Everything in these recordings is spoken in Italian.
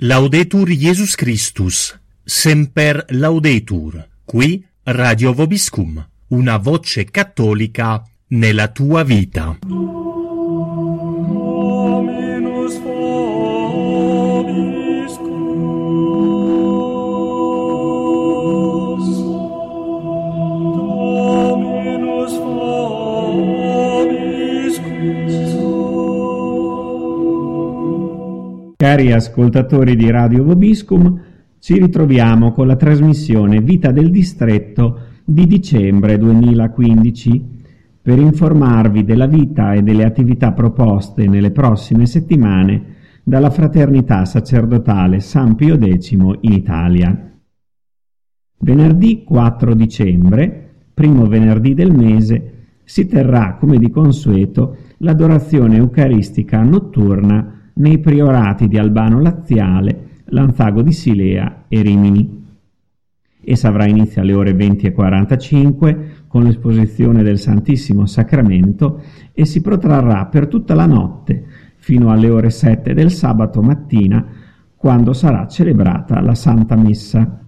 Laudetur Jesus Christus, semper laudetur, qui Radio Vobiscum, una voce cattolica nella tua vita. Cari ascoltatori di Radio Vobiscum, ci ritroviamo con la trasmissione Vita del Distretto di dicembre 2015 per informarvi della vita e delle attività proposte nelle prossime settimane dalla Fraternità Sacerdotale San Pio X in Italia. Venerdì 4 dicembre, primo venerdì del mese, si terrà, come di consueto, l'adorazione eucaristica notturna nei priorati di Albano Laziale, Lanzago di Silea e Rimini. Essa avrà inizio alle ore 20.45 con l'esposizione del Santissimo Sacramento e si protrarrà per tutta la notte fino alle ore 7 del sabato mattina quando sarà celebrata la Santa Messa.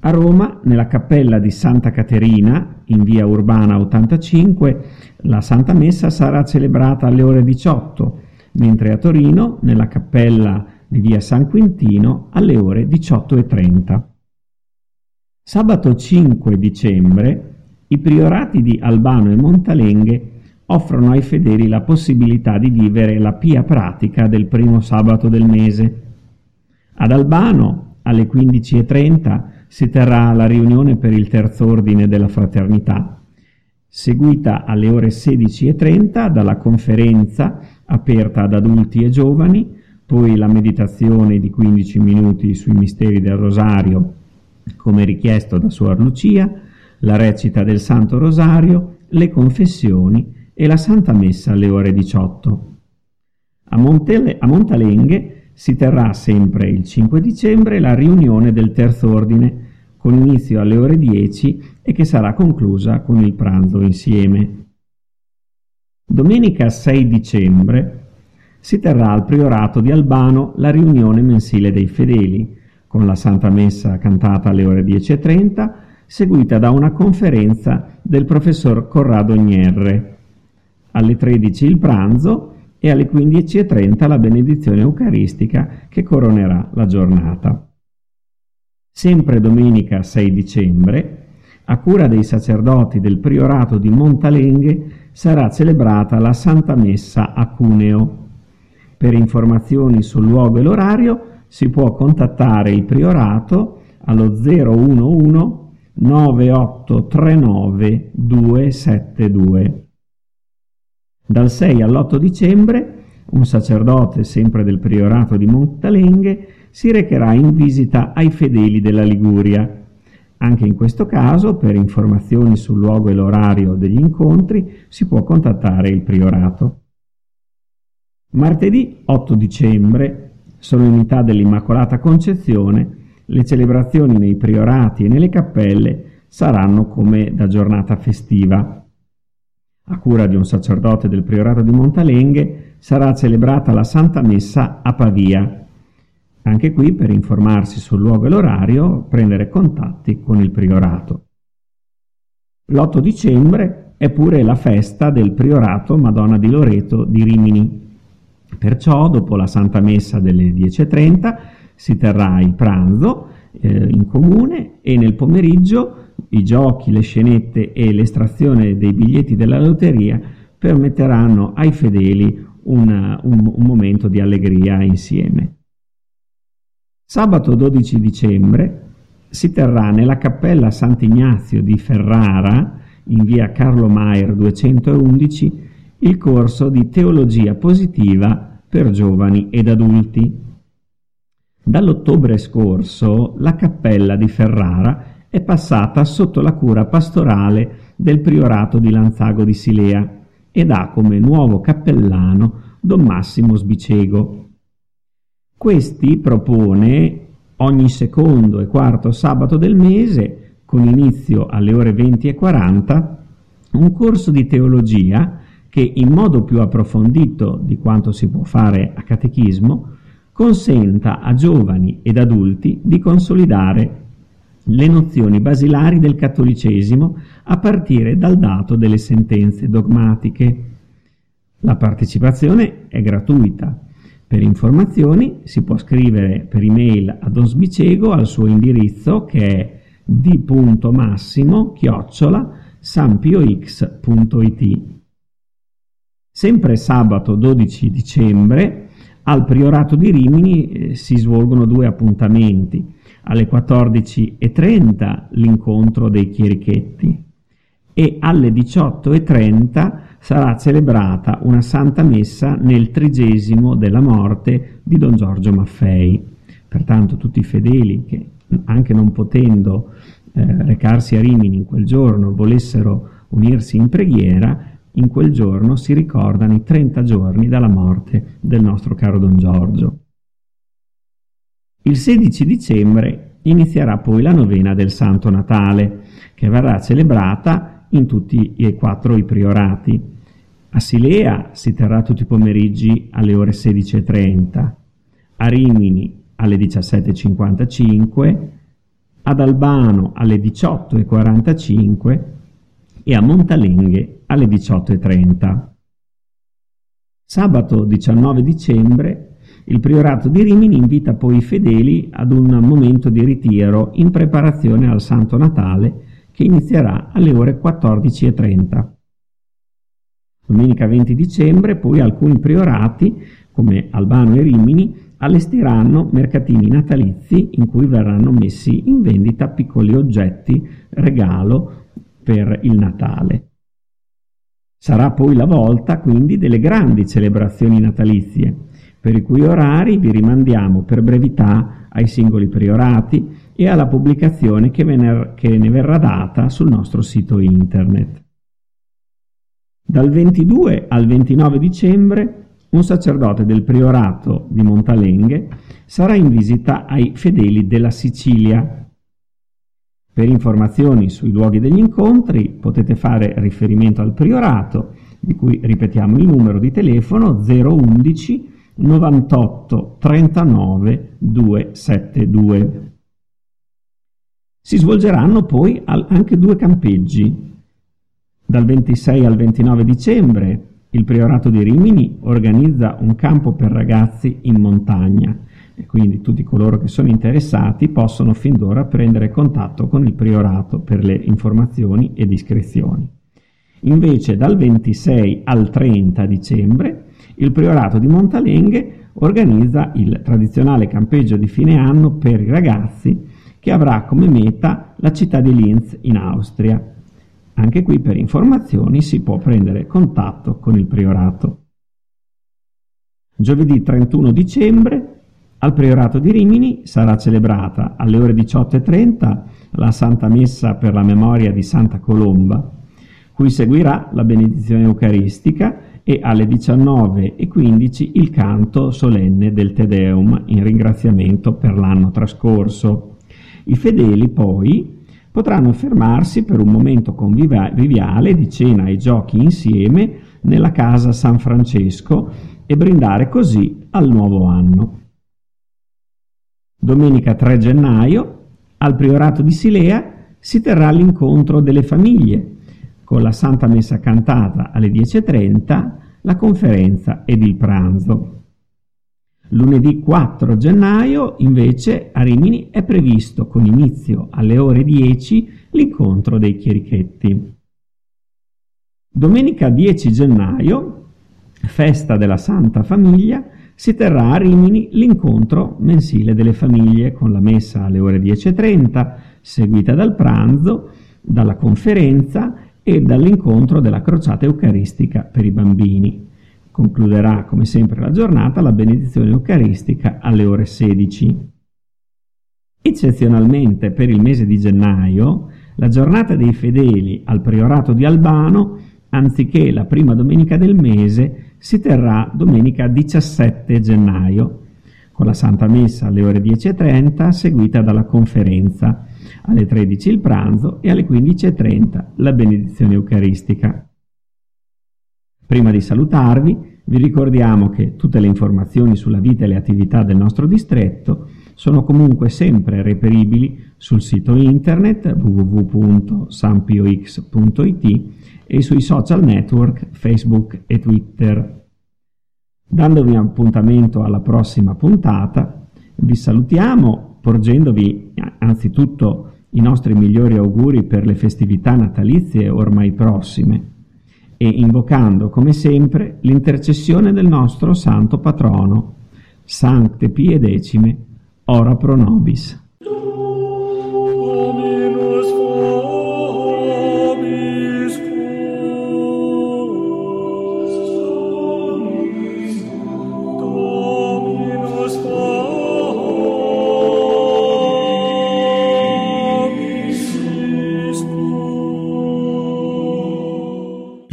A Roma, nella cappella di Santa Caterina, in via Urbana 85, la Santa Messa sarà celebrata alle ore 18, mentre a Torino, nella cappella di via San Quintino, alle ore 18.30. Sabato 5 dicembre i priorati di Albano e Montalenghe offrono ai fedeli la possibilità di vivere la pia pratica del primo sabato del mese. Ad Albano, alle 15.30, si terrà la riunione per il terzo ordine della fraternità, seguita alle ore 16.30 dalla conferenza aperta ad adulti e giovani, poi la meditazione di 15 minuti sui misteri del rosario come richiesto da Suor Lucia, la recita del Santo Rosario, le confessioni e la Santa Messa alle ore 18. A, Montele, a Montalenghe si terrà sempre il 5 dicembre la riunione del Terzo Ordine, con inizio alle ore 10 e che sarà conclusa con il pranzo insieme. Domenica 6 dicembre si terrà al Priorato di Albano la riunione mensile dei fedeli, con la Santa Messa cantata alle ore 10.30, seguita da una conferenza del professor Corrado Gnerre. Alle 13 il pranzo e alle 15.30 la benedizione eucaristica che coronerà la giornata. Sempre domenica 6 dicembre, a cura dei sacerdoti del priorato di Montalenghe, sarà celebrata la Santa Messa a Cuneo. Per informazioni sul luogo e l'orario si può contattare il priorato allo 011 9839 272. Dal 6 all'8 dicembre un sacerdote sempre del priorato di Montalenghe si recherà in visita ai fedeli della Liguria. Anche in questo caso, per informazioni sul luogo e l'orario degli incontri, si può contattare il priorato. Martedì 8 dicembre solennità dell'Immacolata Concezione, le celebrazioni nei priorati e nelle cappelle saranno come da giornata festiva. A cura di un sacerdote del priorato di Montalenghe sarà celebrata la Santa Messa a Pavia. Anche qui, per informarsi sul luogo e l'orario, prendere contatti con il priorato. L'8 dicembre è pure la festa del priorato Madonna di Loreto di Rimini. Perciò, dopo la Santa Messa delle 10.30, si terrà il pranzo eh, in comune e nel pomeriggio i giochi, le scenette e l'estrazione dei biglietti della lotteria permetteranno ai fedeli una, un, un momento di allegria insieme. Sabato 12 dicembre si terrà nella cappella Sant'Ignazio di Ferrara, in via Carlo Maier 211, il corso di teologia positiva per giovani ed adulti. Dall'ottobre scorso la cappella di Ferrara è passata sotto la cura pastorale del priorato di Lanzago di Silea ed ha come nuovo cappellano Don Massimo Sbicego. Questi propone ogni secondo e quarto sabato del mese, con inizio alle ore 20 e 40, un corso di teologia che in modo più approfondito di quanto si può fare a catechismo consenta a giovani ed adulti di consolidare le nozioni basilari del cattolicesimo a partire dal dato delle sentenze dogmatiche. La partecipazione è gratuita. Per informazioni si può scrivere per email a Don Sbicego al suo indirizzo che è d.massimo chiocciola sampiox.it. Sempre sabato 12 dicembre al Priorato di Rimini eh, si svolgono due appuntamenti. Alle 14.30 l'incontro dei chierichetti e alle 18.30 sarà celebrata una santa messa nel trigesimo della morte di Don Giorgio Maffei. Pertanto tutti i fedeli che, anche non potendo eh, recarsi a Rimini in quel giorno, volessero unirsi in preghiera, in quel giorno si ricordano i 30 giorni dalla morte del nostro caro Don Giorgio. Il 16 dicembre inizierà poi la novena del Santo Natale, che verrà celebrata in tutti e quattro i priorati. A Silea si terrà tutti i pomeriggi alle ore 16.30, a Rimini alle 17.55, ad Albano alle 18.45 e a Montalenghe alle 18.30. Sabato 19 dicembre il Priorato di Rimini invita poi i fedeli ad un momento di ritiro in preparazione al Santo Natale che inizierà alle ore 14.30. Domenica 20 dicembre poi alcuni priorati, come Albano e Rimini, allestiranno mercatini natalizi in cui verranno messi in vendita piccoli oggetti regalo per il Natale. Sarà poi la volta quindi delle grandi celebrazioni natalizie, per i cui orari vi rimandiamo per brevità ai singoli priorati e alla pubblicazione che, vener- che ne verrà data sul nostro sito internet. Dal 22 al 29 dicembre un sacerdote del priorato di Montalenghe sarà in visita ai fedeli della Sicilia. Per informazioni sui luoghi degli incontri potete fare riferimento al priorato, di cui ripetiamo il numero di telefono 011 98 39 272. Si svolgeranno poi anche due campeggi. Dal 26 al 29 dicembre il Priorato di Rimini organizza un campo per ragazzi in montagna e quindi tutti coloro che sono interessati possono fin d'ora prendere contatto con il Priorato per le informazioni ed iscrizioni. Invece dal 26 al 30 dicembre il Priorato di Montalenghe organizza il tradizionale campeggio di fine anno per i ragazzi che avrà come meta la città di Linz in Austria anche qui per informazioni si può prendere contatto con il priorato. Giovedì 31 dicembre al priorato di Rimini sarà celebrata alle ore 18.30 la Santa Messa per la memoria di Santa Colomba, cui seguirà la benedizione eucaristica e alle 19.15 il canto solenne del Te Deum in ringraziamento per l'anno trascorso. I fedeli poi potranno fermarsi per un momento conviviale di cena e giochi insieme nella casa San Francesco e brindare così al nuovo anno. Domenica 3 gennaio al Priorato di Silea si terrà l'incontro delle famiglie con la Santa Messa cantata alle 10.30, la conferenza ed il pranzo. Lunedì 4 gennaio, invece, a Rimini è previsto con inizio alle ore 10 l'incontro dei chierichetti. Domenica 10 gennaio, festa della Santa Famiglia, si terrà a Rimini l'incontro mensile delle famiglie con la messa alle ore 10.30, seguita dal pranzo, dalla conferenza e dall'incontro della crociata eucaristica per i bambini. Concluderà come sempre la giornata la benedizione eucaristica alle ore 16. Eccezionalmente per il mese di gennaio, la giornata dei fedeli al priorato di Albano, anziché la prima domenica del mese, si terrà domenica 17 gennaio, con la Santa Messa alle ore 10.30, seguita dalla conferenza, alle 13 il pranzo e alle 15.30 la benedizione eucaristica. Prima di salutarvi, Vi ricordiamo che tutte le informazioni sulla vita e le attività del nostro distretto sono comunque sempre reperibili sul sito internet www.sampiox.it e sui social network Facebook e Twitter. Dandovi appuntamento alla prossima puntata, vi salutiamo porgendovi anzitutto i nostri migliori auguri per le festività natalizie ormai prossime e invocando come sempre l'intercessione del nostro santo patrono, Sancte Pie Decime, ora pro nobis.